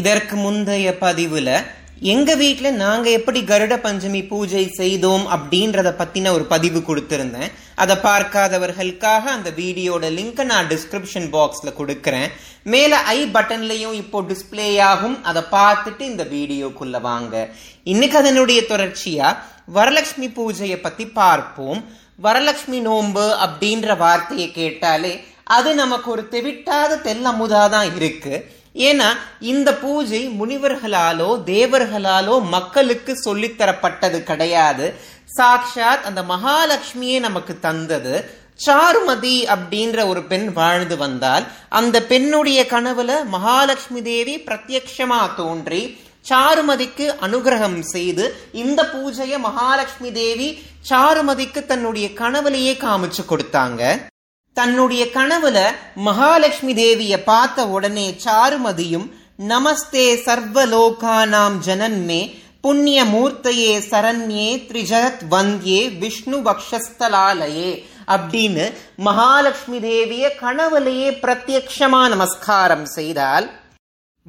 இதற்கு முந்தைய பதிவுல எங்க வீட்டில் நாங்க எப்படி கருட பஞ்சமி பூஜை செய்தோம் அப்படின்றத பத்தின ஒரு பதிவு கொடுத்திருந்தேன். அதை பார்க்காதவர்களுக்காக அந்த வீடியோட லிங்கை நான் டிஸ்கிரிப்ஷன் பாக்ஸ்ல கொடுக்கறேன். மேல ஐ பட்டன்லையும் இப்போ டிஸ்பிளே ஆகும். அதை பார்த்துட்டு இந்த வீடியோக்குள்ள வாங்க. இன்னைக்கு அதனுடைய தொடர்ச்சியா வரலட்சுமி பூஜையை பத்தி பார்ப்போம். வரலட்சுமி நோன்பு அப்படின்ற வார்த்தையை கேட்டாலே அது நமக்கு ஒரு தெவிட்டாத தெல்லமுதா தான் இருக்குது ஏன்னா இந்த பூஜை முனிவர்களாலோ தேவர்களாலோ மக்களுக்கு சொல்லித்தரப்பட்டது கிடையாது. சாக்ஷாத் அந்த மகாலட்சுமியே நமக்கு தந்தது. சாருமதி அப்படின்ற ஒரு பெண் வாழ்ந்து வந்தால் அந்த பெண்ணுடைய கனவுல மகாலட்சுமி தேவி பிரத்யக்ஷமா தோன்றி சாருமதிக்கு அனுகிரகம் செய்து இந்த பூஜையை மகாலட்சுமி தேவி சாருமதிக்கு தன்னுடைய கனவுலையே காமிச்சு கொடுத்தாங்க. தன்னுடைய கனவுல மகாலட்சுமி தேவிய பார்த்த உடனே சாருமதியும் நமஸ்தே சர்வலோகானாம் ஜனன்மே புண்ணிய மூர்த்தையே சரண்யே த்ரிஜகத் வந்தியே விஷ்ணு பக்ஷஸ்தலாலயே அப்படின்னு மகாலட்சுமி தேவிய கனவுலையே பிரத்யக்ஷமா நமஸ்காரம் செய்தால்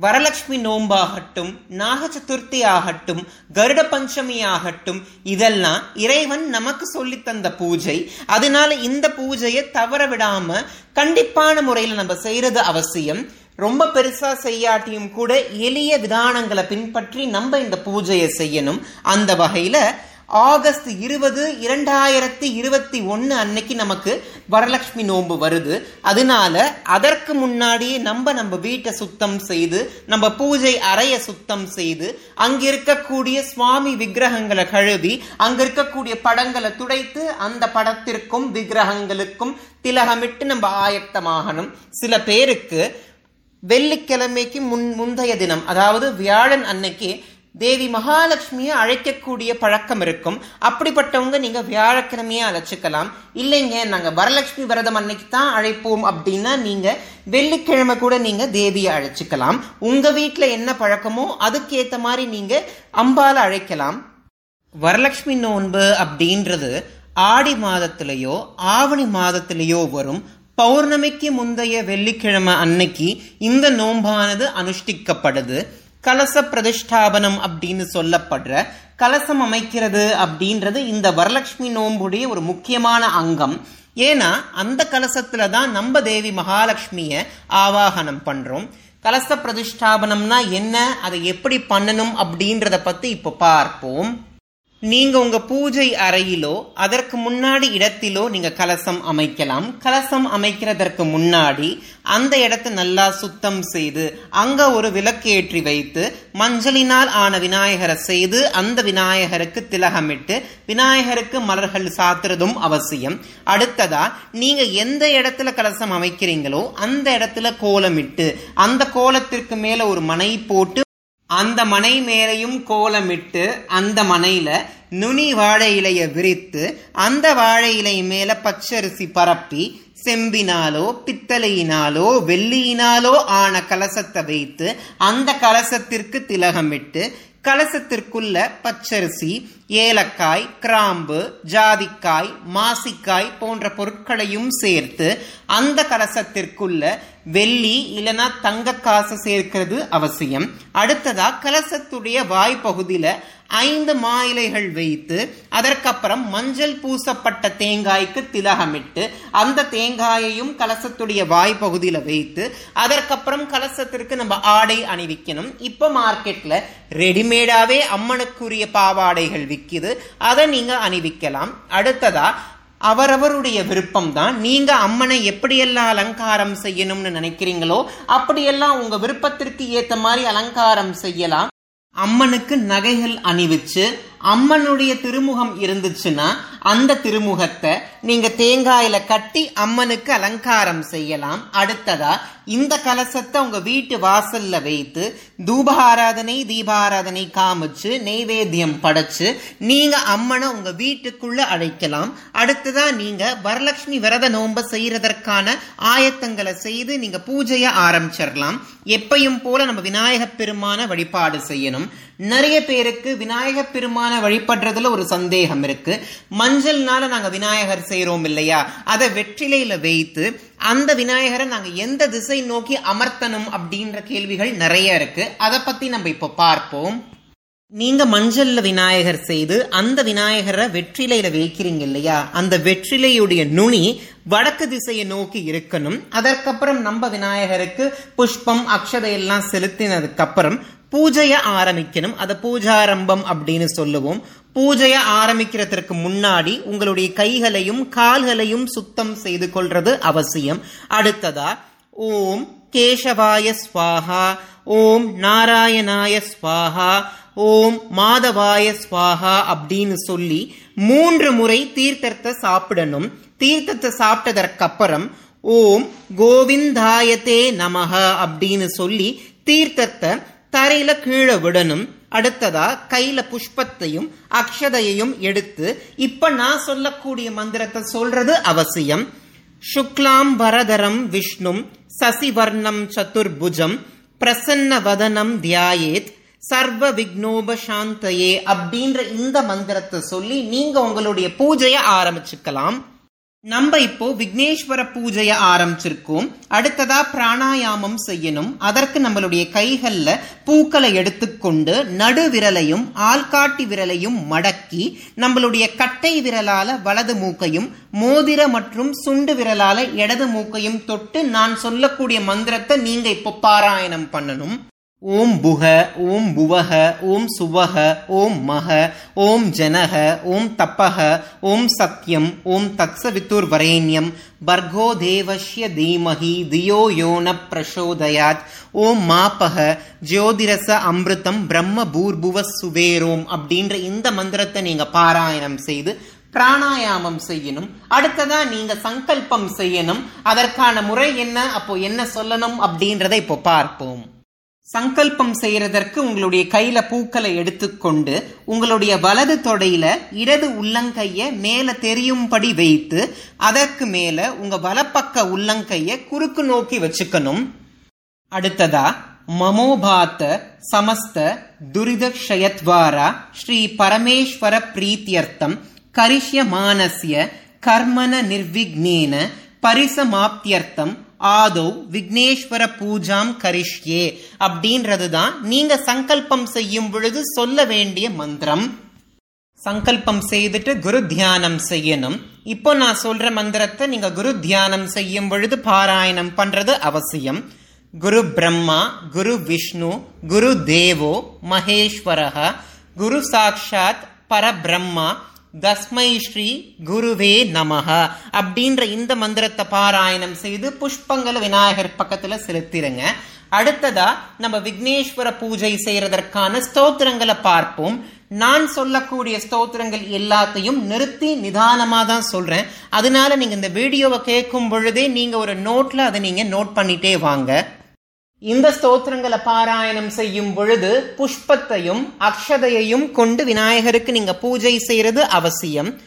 வரலட்சுமி நோம்பாகட்டும் நாக சதுர்த்தி ஆகட்டும் கருட பஞ்சமி ஆகட்டும் இதெல்லாம் இறைவன் நமக்கு சொல்லி தந்த பூஜை. அதனால இந்த பூஜையை தவற விடாம கண்டிப்பான முறையில நம்ம செய்யறது அவசியம். ரொம்ப பெருசா செய்யாட்டியும் கூட எளிய விதானங்களை பின்பற்றி நம்ம இந்த பூஜையை செய்யணும். அந்த வகையில ஆகஸ்ட் இருபது இரண்டாயிரத்தி இருபத்தி ஒன்னு அன்னைக்கு நமக்கு வரலட்சுமி நோன்பு வருது. அதனால அதற்கு முன்னாடியே நம்ம நம்ம வீட்டை சுத்தம் செய்து நம்ம பூஜை அறைய சுத்தம் செய்து அங்க இருக்கக்கூடிய சுவாமி விக்கிரகங்களை கழுவி அங்க இருக்கக்கூடிய படங்களை துடைத்து அந்த படத்திற்கும் விக்கிரகங்களுக்கும் திலகமிட்டு நம்ம ஆயத்தமாகணும். சில பேருக்கு வெள்ளிக்கிழமைக்கு முன் முந்தைய தினம் அதாவது வியாழன் அன்னைக்கு தேவி மகாலட்சுமியை அழைக்கக்கூடிய பழக்கம் இருக்கும். அப்படிப்பட்டவங்க நீங்க வியாழக்கிழமையே அழைச்சிக்கலாம். இல்லைங்க நாங்க வரலட்சுமி விரதம் அன்னைக்கு தான் அழைப்போம் அப்படின்னா நீங்க வெள்ளிக்கிழமை கூட நீங்க தேவியை அழைச்சிக்கலாம். உங்க வீட்டுல என்ன பழக்கமோ அதுக்கேத்த மாதிரி நீங்க அம்பால அழைக்கலாம். வரலட்சுமி நோன்பு அப்படின்றது ஆடி மாதத்திலேயோ ஆவணி மாதத்திலேயோ வரும். பௌர்ணமிக்கு முந்தைய வெள்ளிக்கிழமை அன்னைக்கு இந்த நோன்பானது அனுஷ்டிக்கப்படுது. கலச பிரதிஷ்டாபனம் அப்படின்னு சொல்லப்படுற கலசம் அமைக்கிறது அப்படின்றது இந்த வரலட்சுமி நோம்புடைய ஒரு முக்கியமான அங்கம். ஏன்னா அந்த கலசத்துல தான் நம்ம தேவி மகாலட்சுமிய ஆவாகனம் பண்றோம். கலச பிரதிஷ்டாபனம்னா என்ன அதை எப்படி பண்ணணும் அப்படின்றத பத்தி இப்போ பார்ப்போம். நீங்க உங்க பூஜை அறையிலோ அதற்கு முன்னாடி இடத்திலோ நீங்க கலசம் அமைக்கலாம். கலசம் அமைக்கிறதற்கு முன்னாடி அந்த இடத்தை நல்லா சுத்தம் செய்து அங்க ஒரு விளக்கேற்றி வைத்து மஞ்சளினால் ஆன விநாயகரை செய்து அந்த விநாயகருக்கு திலகமிட்டு விநாயகருக்கு மலர்கள் சாத்துறதும் அவசியம். அடுத்ததா நீங்க எந்த இடத்துல கலசம் அமைக்கிறீங்களோ அந்த இடத்துல கோலமிட்டு அந்த கோலத்திற்கு மேல ஒரு மனை போட்டு அந்த மனை மேலையும் கோலமிட்டு அந்த மனையில நுனி வாழை இலைய விரித்து அந்த வாழை இலை மேல பச்சரிசி பரப்பி செம்பினாலோ பித்தளையினாலோ வெள்ளியினாலோ ஆன கலசத்தை வைத்து அந்த கலசத்திற்கு திலகமிட்டு கலசத்திற்குள்ள பச்சரிசி ஏலக்காய் கிராம்பு ஜாதிக்காய் மாசிக்காய் போன்ற பொருட்களையும் சேர்த்து அந்த கலசத்திற்குள்ள வெள்ளி இல்லைனா தங்க காசு சேர்க்கிறது அவசியம். அடுத்ததா கலசத்துடைய வாய்ப்பகுதியில ஐந்து மாயிலைகள் வைத்து அதற்கப்புறம் மஞ்சள் பூசப்பட்ட தேங்காய்க்கு திலகமிட்டு அந்த தேங்காயையும் கலசத்துடைய வாய்ப்பகுதியில வைத்து அதற்கப்புறம் கலசத்திற்கு நம்ம ஆடை அணிவிக்கணும். இப்ப மார்க்கெட்ல ரெடிமேடாவே அம்மனுக்குரிய பாவாடைகள் விற்கிது அதை நீங்க அணிவிக்கலாம். அடுத்ததா அவரவருடைய விருப்பம் தான் நீங்க அம்மனை எப்படியெல்லாம் அலங்காரம் செய்யணும்னு நினைக்கிறீங்களோ அப்படியெல்லாம் உங்க விருப்பத்திற்கு ஏத்த மாதிரி அலங்காரம் செய்யலாம். அம்மனுக்கு நகைகள் அணிவிச்சு அம்மனுடைய திருமுகம் இருந்துச்சுன்னா அந்த திருமுகத்தை நீங்க தேங்காயில கட்டி அம்மனுக்கு அலங்காரம் செய்யலாம். அடுத்ததா இந்த கலசத்தை உங்க வீட்டு வாசல்ல வைத்து தூப ஆராதனை தீபாராதனை காமிச்சு நெய்வேத்தியம் படைச்சு நீங்க அம்மனை உங்க வீட்டுக்குள்ள அழைக்கலாம் அடுத்ததா நீங்க வரலட்சுமி விரத நோன்ப செய்யறதற்கான ஆயத்தங்களை செய்து நீங்க பூஜைய ஆரம்பிச்சிடலாம். எப்பையும் போல நம்ம விநாயக பெருமான வழிபாடு செய்யணும். நிறைய பேருக்கு விநாயகப் பெருமான வழிபடுறதுல ஒரு சந்தேகம் இருக்கு. மஞ்சள்னால நாங்க விநாயகர் செய்யறோம் இல்லையா? அதை வெற்றிலையில வைத்து அந்த விநாயகரை நாங்க எந்த திசை நோக்கி அமர்த்தணும் அப்படின்ற கேள்விகள் நிறைய இருக்கு. அதை பத்தி நம்ம இப்போ பார்ப்போம். நீங்க மஞ்சள்ல விநாயகர் செய்து அந்த விநாயகரை வெற்றிலையில வைக்கிறீங்க இல்லையா? அந்த வெற்றிலையுடைய நுனி வடக்கு திசையை நோக்கி இருக்கணும். அதற்கப்புறம் நம்ம விநாயகருக்கு புஷ்பம் அக்ஷதை எல்லாம் செலுத்தினதுக்கு அப்புறம் பூஜைய ஆரம்பிக்கணும். அதை பூஜாரம்பம் அப்படின்னு சொல்லுவோம். பூஜைய ஆரம்பிக்கிறதுக்கு முன்னாடி உங்களுடைய கைகளையும் கால்களையும் சுத்தம் செய்து கொள்றது அவசியம். அடுத்ததா ஓம் கேசவாய ஸ்வாஹா ஓம் நாராயணாய ஸ்வாஹா ஓம் மாதவாய ஸ்வாஹா அப்படின்னு சொல்லி மூன்று முறை தீர்த்தத்தை சாப்பிடணும். தீர்த்தத்தை சாப்பிட்டதற்கப்புறம் ஓம் கோவிந்தாயத்தே நமக அப்படின்னு சொல்லி தீர்த்தத்தை தரையில கீழே விடணும். அடுத்ததா கையில புஷ்பத்தையும் அக்ஷதையையும் எடுத்து இப்ப நான் சொல்லக்கூடிய மந்திரத்தை சொல்றது அவசியம். சுக்லாம் வரதரம் விஷ்ணும் சசிவர்ணம் சதுர்புஜம் பிரசன்ன வதனம் தியாயேத் சர்வ விக்னோப சாந்தையே அப்படின்ற இந்த மந்திரத்தை சொல்லி நீங்க உங்களுடைய பூஜையை ஆரம்பிச்சுக்கலாம். நம்ம இப்போ விக்னேஸ்வர பூஜைய ஆரம்பிச்சிருக்கோம். அடுத்ததா பிராணாயாமம் செய்யணும். அதற்கு நம்மளுடைய கைகள்ல பூக்களை எடுத்துக்கொண்டு நடு விரலையும் ஆள்காட்டி விரலையும் மடக்கி நம்மளுடைய கட்டை விரலால வலது மூக்கையும் மோதிர மற்றும் சுண்டு விரலால இடது மூக்கையும் தொட்டு நான் சொல்லக்கூடிய மந்திரத்தை நீங்க இப்போ பாராயணம் பண்ணணும். ஓம் புக ஓம் புவக ஓம் சுவக ஓம் மக ஓம் ஜனக ஓம் தப்பக ஓம் சத்யம் ஓம் தத்சவித்துர்வரேண்யம் பர்கோ தேவஷ்ய தீமஹி தியோ யோன பிரசோதயாத் ஓம் மாபக ஜோதிரச அமிர்தம் பிரம்ம பூர்புவ சுவேரோம் அப்படின்ற இந்த மந்திரத்தை நீங்க பாராயணம் செய்து பிராணாயாமம் செய்யணும். அடுத்ததா நீங்க சங்கல்பம் செய்யணும். அதற்கான முறை என்ன? அப்போ என்ன சொல்லணும் அப்படின்றத இப்போ பார்ப்போம். சங்கல்பம் செய்யறதற்கு உங்களுடைய கையில பூக்களை எடுத்துக்கொண்டு உங்களுடைய வலது தொடையில இடது உள்ளங்கைய மேல தெரியும்படி வைத்து அதற்கு மேல உங்க வலப்பக்க உள்ளங்கைய குறுக்கு நோக்கி வச்சுக்கணும். அடுத்ததா மமோபாத்த சமஸ்த துரித க்ஷயத்வாரா ஸ்ரீ பரமேஸ்வர பிரீத்தியர்த்தம் கரிஷ்யமானஸ்ய கர்மன நிர்விக்னேன பரிசமாப்தியர்த்தம் ஆதோ விக்னேஸ்வர பூஜாம் கரிஷ்யே அப்படின்றது தான் நீங்க சங்கல்பம் செய்யும் பொழுது சொல்ல வேண்டிய மந்திரம். சங்கல்பம் செய்துட்டு குரு தியானம் செய்யணும். இப்போ நான் சொல்ற மந்திரத்தை நீங்க குரு தியானம் செய்யும் பொழுது பாராயணம் பண்றது அவசியம். குரு பிரம்மா குரு விஷ்ணு குரு தேவோ மகேஸ்வரக குரு சாட்சாத் பரபிரம்மா தஸ்மை ஸ்ரீ குருவே நமக அப்படின்ற இந்த மந்திரத்தை பாராயணம் செய்து புஷ்பங்களை விநாயகர் பக்கத்துல செலுத்திடுங்க அடுத்ததா நம்ம விக்னேஸ்வர பூஜை செய்யறதற்கான ஸ்தோத்திரங்களை பார்ப்போம். நான் சொல்லக்கூடிய ஸ்தோத்திரங்கள் எல்லாத்தையும் நிறுத்தி நிதானமாக தான் சொல்றேன். அதனால நீங்க இந்த வீடியோவை கேட்கும் பொழுதே நீங்க ஒரு நோட்ல அதை நீங்க நோட் பண்ணிட்டே வாங்க. இந்த ஸ்தோத்திரங்களை பாராயணம் செய்யும் பொழுது புஷ்பத்தையும் அக்ஷதையையும் கொண்டு விநாயகருக்கு நீங்க பூஜை செய்யறது அவசியம்.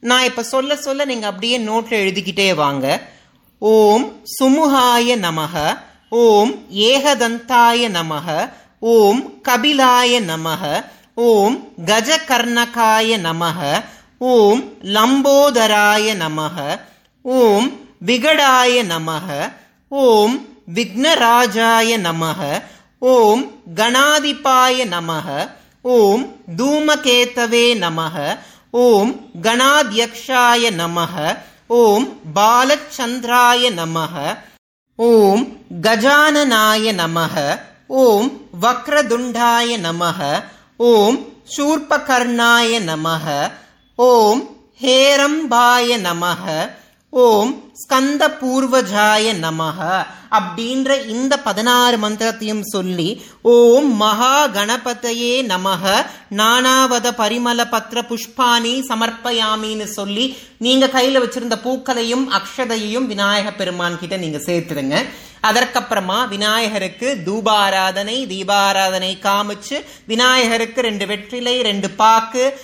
நான் இப்ப சொல்ல சொல்ல நீங்க அப்படியே நோட்ல எழுதிக்கிட்டே வாங்க. ஓம் சுமுகாய நமக ஓம் ஏகதந்தாய நமக ஓம் கபிலாய நமக ஓம் கஜகர்ணகாய நமக ஓம் லம்போதராய நமக ஓம் விகடாய நமக ஓம் विघ्नराजाय नमः ॐ गणाधिपाय नमः ॐ धूमकेतवे नमः ॐ गणाध्यक्षाय नमः ॐ बालचन्द्राय नमः ॐ गजाननाय नमः ॐ वक्रदुण्डाय नमः ॐ शूर्पकर्णाय नमः ॐ हेरम्बाय नमः ஓம் ஸ்கந்த பூர்வஜாய நமக அப்படின்ற இந்த பதினாறு மந்திரத்தையும் சொல்லி ஓம் மகா கணபதையே நமக நானாவத பரிமள பத்ர புஷ்பானி சமர்ப்பயாமின்னு சொல்லி நீங்க கையில வச்சிருந்த பூக்களையும் அக்ஷதையையும் விநாயக பெருமான் கிட்ட நீங்க சேர்த்துடுங்க. அதற்கப்புறமா விநாயகருக்கு தூபாராதனை தீபாராதனை காமிச்சு விநாயகருக்கு ரெண்டு வெற்றிலை ரெண்டு பாக்கு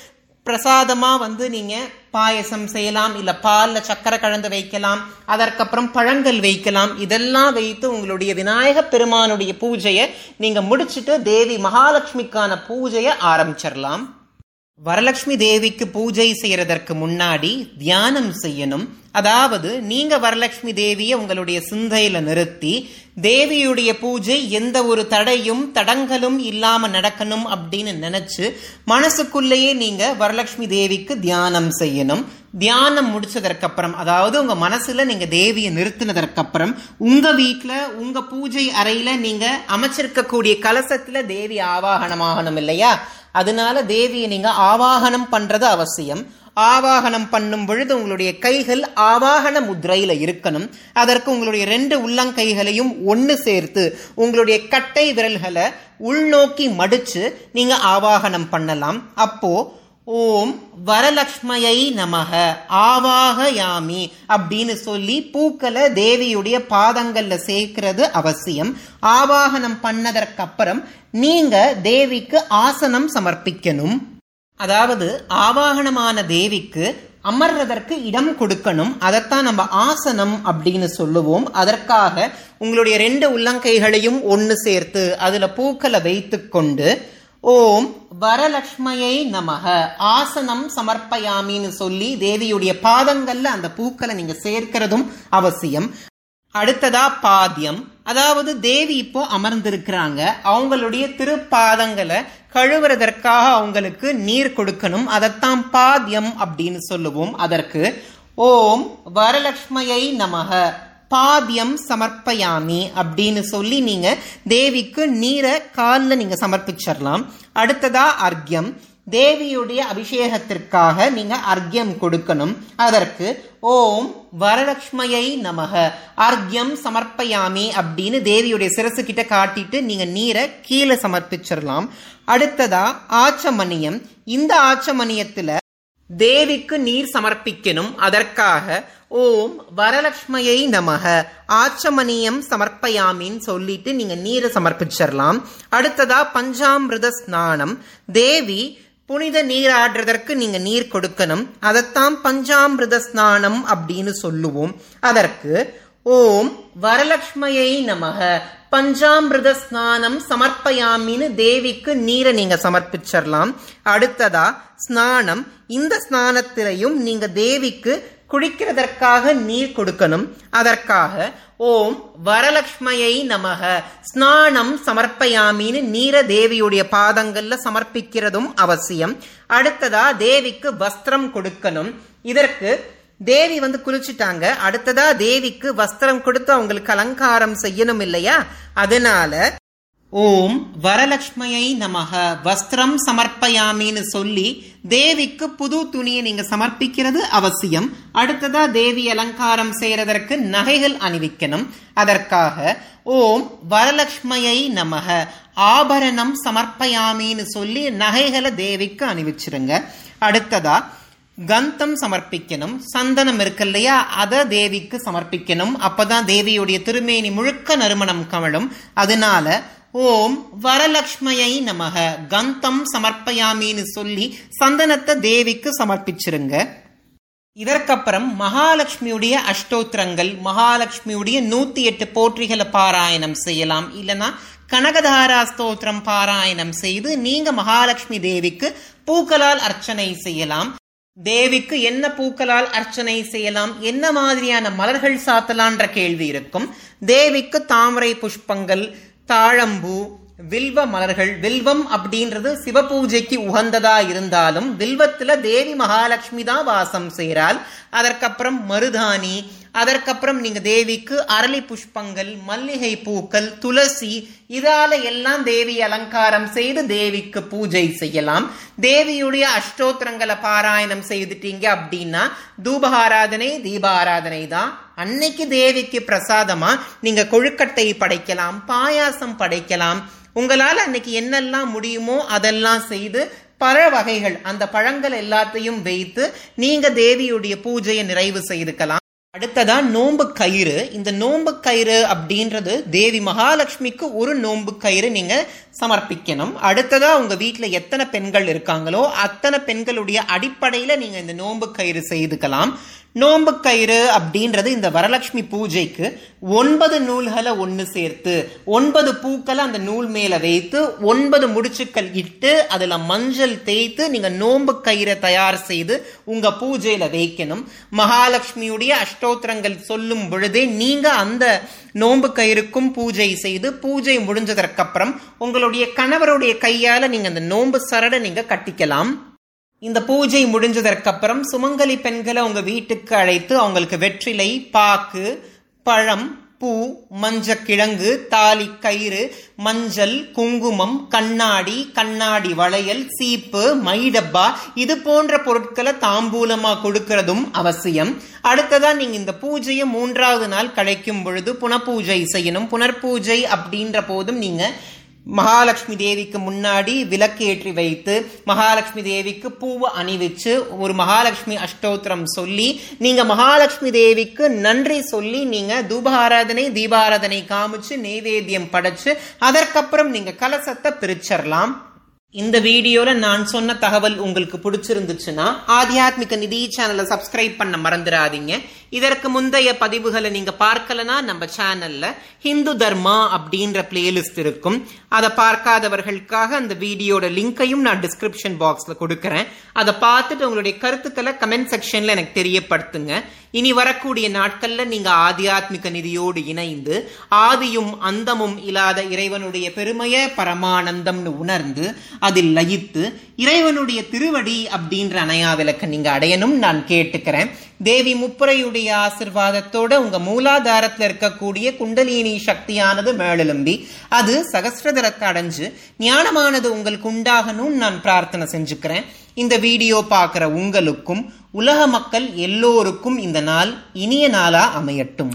பிரசாதமா வந்து நீங்க பாயசம் செய்யலாம் இல்ல பால்ல சக்கரை கலந்து வைக்கலாம் அதற்கப்புறம் பழங்கள் வைக்கலாம் இதெல்லாம் வைத்து உங்களுடைய விநாயக பெருமானுடைய பூஜையை நீங்க முடிச்சிட்டு தேவி மகாலட்சுமிக்கான பூஜையை ஆரம்பிச்சிடலாம். வரலட்சுமி தேவிக்கு பூஜை செய்யறதற்கு முன்னாடி தியானம் செய்யணும். அதாவது நீங்க வரலட்சுமி தேவியை உங்களுடைய சிந்தையில நிறுத்தி தேவியுடைய பூஜை எந்த ஒரு தடையும் தடங்களும் இல்லாம நடக்கணும் அப்படின்னு நினைச்சு மனசுக்குள்ளேயே நீங்க வரலட்சுமி தேவிக்கு தியானம் செய்யணும். தியானம் முடிச்சதற்கப்புறம் அதாவது உங்க மனசுல நீங்க தேவியை நிறுத்தினதற்கப்புறம் உங்கள் உங்க உங்கள் உங்க பூஜை அறையில நீங்க அமைச்சிருக்கக்கூடிய கலசத்துல தேவி ஆவாகனமாகணும் இல்லையா? அதனால தேவியை நீங்க ஆவாகனம் பண்றது அவசியம். ஆவாகனம் பண்ணும் பொழுது உங்களுடைய கைகள் ஆவாகன முத்திரையில் இருக்கணும். அதற்கு உங்களுடைய ரெண்டு உள்ளங்கைகளையும் ஒன்று சேர்த்து உங்களுடைய கட்டை விரல்களை உள்நோக்கி மடிச்சு நீங்க ஆவாகனம் பண்ணலாம். அப்போ ஓம் வரலக்ஷ்மையை நமக ஆவாகயாமி அப்படின்னு சொல்லி பூக்களை தேவியுடைய பாதங்கள்ல சேர்க்கிறது அவசியம். ஆவாகனம் பண்ணதற்கு அப்புறம் நீங்க தேவிக்கு ஆசனம் சமர்ப்பிக்கணும். அதாவது ஆவாகனமான தேவிக்கு அமர்றதற்கு இடம் கொடுக்கணும். அதைத்தான் நம்ம ஆசனம் அப்படின்னு சொல்லுவோம். அதற்காக உங்களுடைய ரெண்டு உள்ளங்கைகளையும் ஒன்று சேர்த்து அதில் பூக்களை வைத்து கொண்டு ஓம் வரலக்ஷ்மையை நமக. ஆசனம் சமர்ப்பயாமின்னு சொல்லி தேவியுடைய பாதங்கள்ல அந்த பூக்களை நீங்க சேர்க்கிறதும் அவசியம். அடுத்ததா பாத்தியம் அதாவது தேவி இப்போ அமர்ந்திருக்கிறாங்க. அவங்களுடைய திருப்பாதங்களை கழுவுறதற்காக அவங்களுக்கு நீர் கொடுக்கணும். அதைத்தான் பாத்தியம் அப்படின்னு சொல்லுவோம். அதற்கு ஓம் வரலக்ஷ்மையை நமக. பாத்தியம் சமர்ப்பயாமி அப்படின்னு சொல்லி நீங்க தேவிக்கு நீரை காலில் நீங்க சமர்ப்பிச்சிடலாம் அடுத்ததா அர்க்யம் தேவியுடைய அபிஷேகத்திற்காக நீங்க அர்க்யம் கொடுக்கணும். அதற்கு ஓம் வரலக்ஷ்மையை நமக. அர்க்யம் சமர்ப்பயாமி அப்படின்னு தேவியுடைய சிரசு கிட்ட காட்டிட்டு நீங்க நீரை கீழே சமர்ப்பிச்சிடலாம் அடுத்ததா ஆச்சமணியம் இந்த ஆச்சமணியத்துல தேவிக்கு நீர் சமர்ப்பிக்கணும் அதற்காக ஓம் வரலக்ஷ்மையை நமக ஆச்சமணியம் சமர்ப்பயாமின்னு சொல்லிட்டு நீங்க நீரை சமர்ப்பிச்சிடலாம் அடுத்ததா பஞ்சாமிரத ஸ்நானம். தேவி புனித நீராடுறதற்கு நீங்க நீர் கொடுக்கணும். அதைத்தான் பஞ்சாமிரத ஸ்நானம் அப்படின்னு சொல்லுவோம். அதற்கு ஓம். வரலக்ஷ்மையை நமக. பஞ்சாமிரத ஸ்நானம் சமர்ப்பயாமின்னு தேவிக்கு நீரை நீங்க சமர்ப்பிச்சிடலாம் அடுத்ததா ஸ்நானம். இந்த ஸ்நானத்திலையும் நீங்க தேவிக்கு குடிக்கிறதற்காக நீர் கொடுக்கணும். அதற்காக ஓம் வரலக்ஷ்மையை நமக. ஸ்நானம் சமர்ப்பயாமின்னு நீர தேவியுடைய பாதங்கள்ல சமர்ப்பிக்கிறதும் அவசியம். அடுத்ததா தேவிக்கு வஸ்திரம் கொடுக்கணும். இதற்கு தேவி வந்து குளிச்சுட்டாங்க. அடுத்ததா தேவிக்கு வஸ்திரம் கொடுத்து அவங்களுக்கு அலங்காரம் செய்யணும் இல்லையா? அதனால ஓம் வரலக்ஷ்மையை நமக. வஸ்திரம் சமர்ப்பயாமின்னு சொல்லி தேவிக்கு புது துணியை நீங்க சமர்ப்பிக்கிறது அவசியம். அடுத்ததா தேவி அலங்காரம் செய்யறதற்கு நகைகள் அணிவிக்கணும். அதற்காக ஓம் வரலக்ஷ்மையை நமக. ஆபரணம் சமர்ப்பயாமின்னு சொல்லி நகைகளை தேவிக்கு அணிவிச்சிருங்க. அடுத்ததா கந்தம் சமர்ப்பிக்கணும் சந்தனம் இருக்கு இல்லையா அதை தேவிக்கு சமர்ப்பிக்கணும். அப்பதான் தேவியுடைய திருமேனி முழுக்க நறுமணம் கமழும். அதனால ஓம் வரலக்ஷ்மையை நமக. கந்தம் சமர்ப்பயாமின்னு சொல்லி சந்தனத்தை தேவிக்கு சமர்ப்பிச்சிருங்க. இதற்கப்புறம் மகாலட்சுமியுடைய அஷ்டோத்திரங்கள் மகாலட்சுமியுடைய நூத்தி எட்டு போற்றிகளை பாராயணம் செய்யலாம். இல்லைன்னா கனகதாரா ஸ்தோத்திரம் பாராயணம் செய்து நீங்க மகாலட்சுமி தேவிக்கு பூக்களால் அர்ச்சனை செய்யலாம். தேவிக்கு என்ன பூக்களால் அர்ச்சனை செய்யலாம்? என்ன மாதிரியான மலர்கள் சாத்தலான்ற கேள்வி இருக்கும். தேவிக்கு தாமரை புஷ்பங்கள் தாழம்பூ வில்வ மலர்கள். வில்வம் அப்படின்றது சிவபூஜைக்கு உகந்ததா இருந்தாலும் வில்வத்துல தேவி மகாலட்சுமி தான் வாசம் செய்கிறாள். அதற்கப்புறம் மருதாணி அதற்கப்புறம் நீங்க தேவிக்கு அரளி புஷ்பங்கள் மல்லிகை பூக்கள் துளசி இதால எல்லாம் தேவி அலங்காரம் செய்து தேவிக்கு பூஜை செய்யலாம். தேவியுடைய அஷ்டோத்திரங்களை பாராயணம் செய்துட்டீங்க அப்படின்னா தூபாராதனை தீபாராதனை தான். அன்னைக்கு தேவிக்கு பிரசாதமா நீங்க கொழுக்கட்டை படைக்கலாம் பாயாசம் படைக்கலாம். உங்களால் அன்னைக்கு என்னெல்லாம் முடியுமோ அதெல்லாம் செய்து பல வகைகள் அந்த பழங்கள் எல்லாத்தையும் வைத்து நீங்க தேவியுடைய பூஜையை நிறைவு செய்துக்கலாம். அடுத்ததா நோன்பு கயிறு இந்த நோன்பு கயிறு அப்படின்றது தேவி மகாலட்சுமிக்கு ஒரு நோன்பு கயிறு நீங்க சமர்ப்பிக்கணும். அடுத்ததாக உங்கள் வீட்டில் எத்தனை பெண்கள் இருக்காங்களோ அத்தனை பெண்களுடைய அடிப்படையில் நீங்கள் இந்த நோன்பு கயிறு செய்துக்கலாம். நோன்பு கயிறு அப்படின்றது இந்த வரலட்சுமி பூஜைக்கு ஒன்பது நூல்களை ஒன்று சேர்த்து ஒன்பது பூக்களை அந்த நூல் மேலே வைத்து ஒன்பது முடிச்சுக்கள் இட்டு அதில் மஞ்சள் தேய்த்து நீங்கள் நோன்பு கயிறை தயார் செய்து உங்கள் பூஜையில் வைக்கணும். மகாலட்சுமியுடைய அஷ்டோத்திரங்கள் சொல்லும் பொழுதே நீங்கள் அந்த நோன்பு கயிறுக்கும் பூஜை செய்து பூஜை முடிஞ்சதற்கப்புறம் அப்புறம் உங்களுடைய கணவருடைய கையால நீங்க அந்த நோன்பு சரடை நீங்க கட்டிக்கலாம். இந்த பூஜை முடிஞ்சதற்கு அப்புறம் சுமங்கலி பெண்களை உங்க வீட்டுக்கு அழைத்து அவங்களுக்கு வெற்றிலை பாக்கு பழம் பூ மஞ்ச கிழங்கு தாலி கயிறு மஞ்சள் குங்குமம் கண்ணாடி கண்ணாடி வளையல் சீப்பு மைடப்பா இது போன்ற பொருட்களை தாம்பூலமா கொடுக்கறதும் அவசியம். அடுத்ததா நீங்க இந்த பூஜையை மூன்றாவது நாள் கழிக்கும் பொழுது புனப்பூஜை செய்யணும். புனர்பூஜை அப்படின்ற போதும் நீங்க மகாலட்சுமி தேவிக்கு முன்னாடி விளக்கேற்றி வைத்து மகாலட்சுமி தேவிக்கு பூவை அணிவிச்சு ஒரு மகாலட்சுமி அஷ்டோத்திரம் சொல்லி நீங்க மகாலட்சுமி தேவிக்கு நன்றி சொல்லி நீங்க தூபாராதனை தீபாராதனை காமிச்சு நெய்வேத்தியம் படைச்சு அதற்கப்புறம் நீங்க கலசத்தை பிரிச்சிடலாம் இந்த வீடியோல நான் சொன்ன தகவல் உங்களுக்கு பிடிச்சிருந்துச்சுன்னா ஆத்தியாத்மிக நிதி சேனலை சப்ஸ்கிரைப் பண்ண மறந்துடாதீங்க இதற்கு முந்தைய பதிவுகளை நீங்க பார்க்கலனா நம்ம சேனல்ல ஹிந்து தர்மா அப்படின்ற பிளேலிஸ்ட் இருக்கும். அதை பார்க்காதவர்களுக்காக அந்த வீடியோட லிங்கையும் நான் டிஸ்கிரிப்ஷன் பாக்ஸ்ல கொடுக்கறேன். அதை பார்த்துட்டு உங்களுடைய கருத்துக்களை கமெண்ட் செக்ஷன்ல எனக்கு தெரியப்படுத்துங்க. இனி வரக்கூடிய நாட்கள்ல நீங்க ஆத்தியாத்மிக நிதியோடு இணைந்து ஆதியும் அந்தமும் இல்லாத இறைவனுடைய பெருமைய பரமானந்தம்னு உணர்ந்து அதில் லயித்து இறைவனுடைய திருவடி அப்படின்ற அணையா விளக்க நீங்க அடையணும் நான் கேட்டுக்கிறேன். தேவி முப்புரையுடைய ஆசிர்வாதத்தோட உங்க மூலாதாரத்தில் இருக்கக்கூடிய குண்டலினி சக்தியானது மேலெலும்பி அது சகசிரதரத்தை அடைஞ்சு ஞானமானது உங்களுக்கு உண்டாகணும்னு நான் பிரார்த்தனை செஞ்சுக்கிறேன். இந்த வீடியோ பார்க்குற உங்களுக்கும் உலக மக்கள் எல்லோருக்கும் இந்த நாள் இனிய நாளா அமையட்டும்.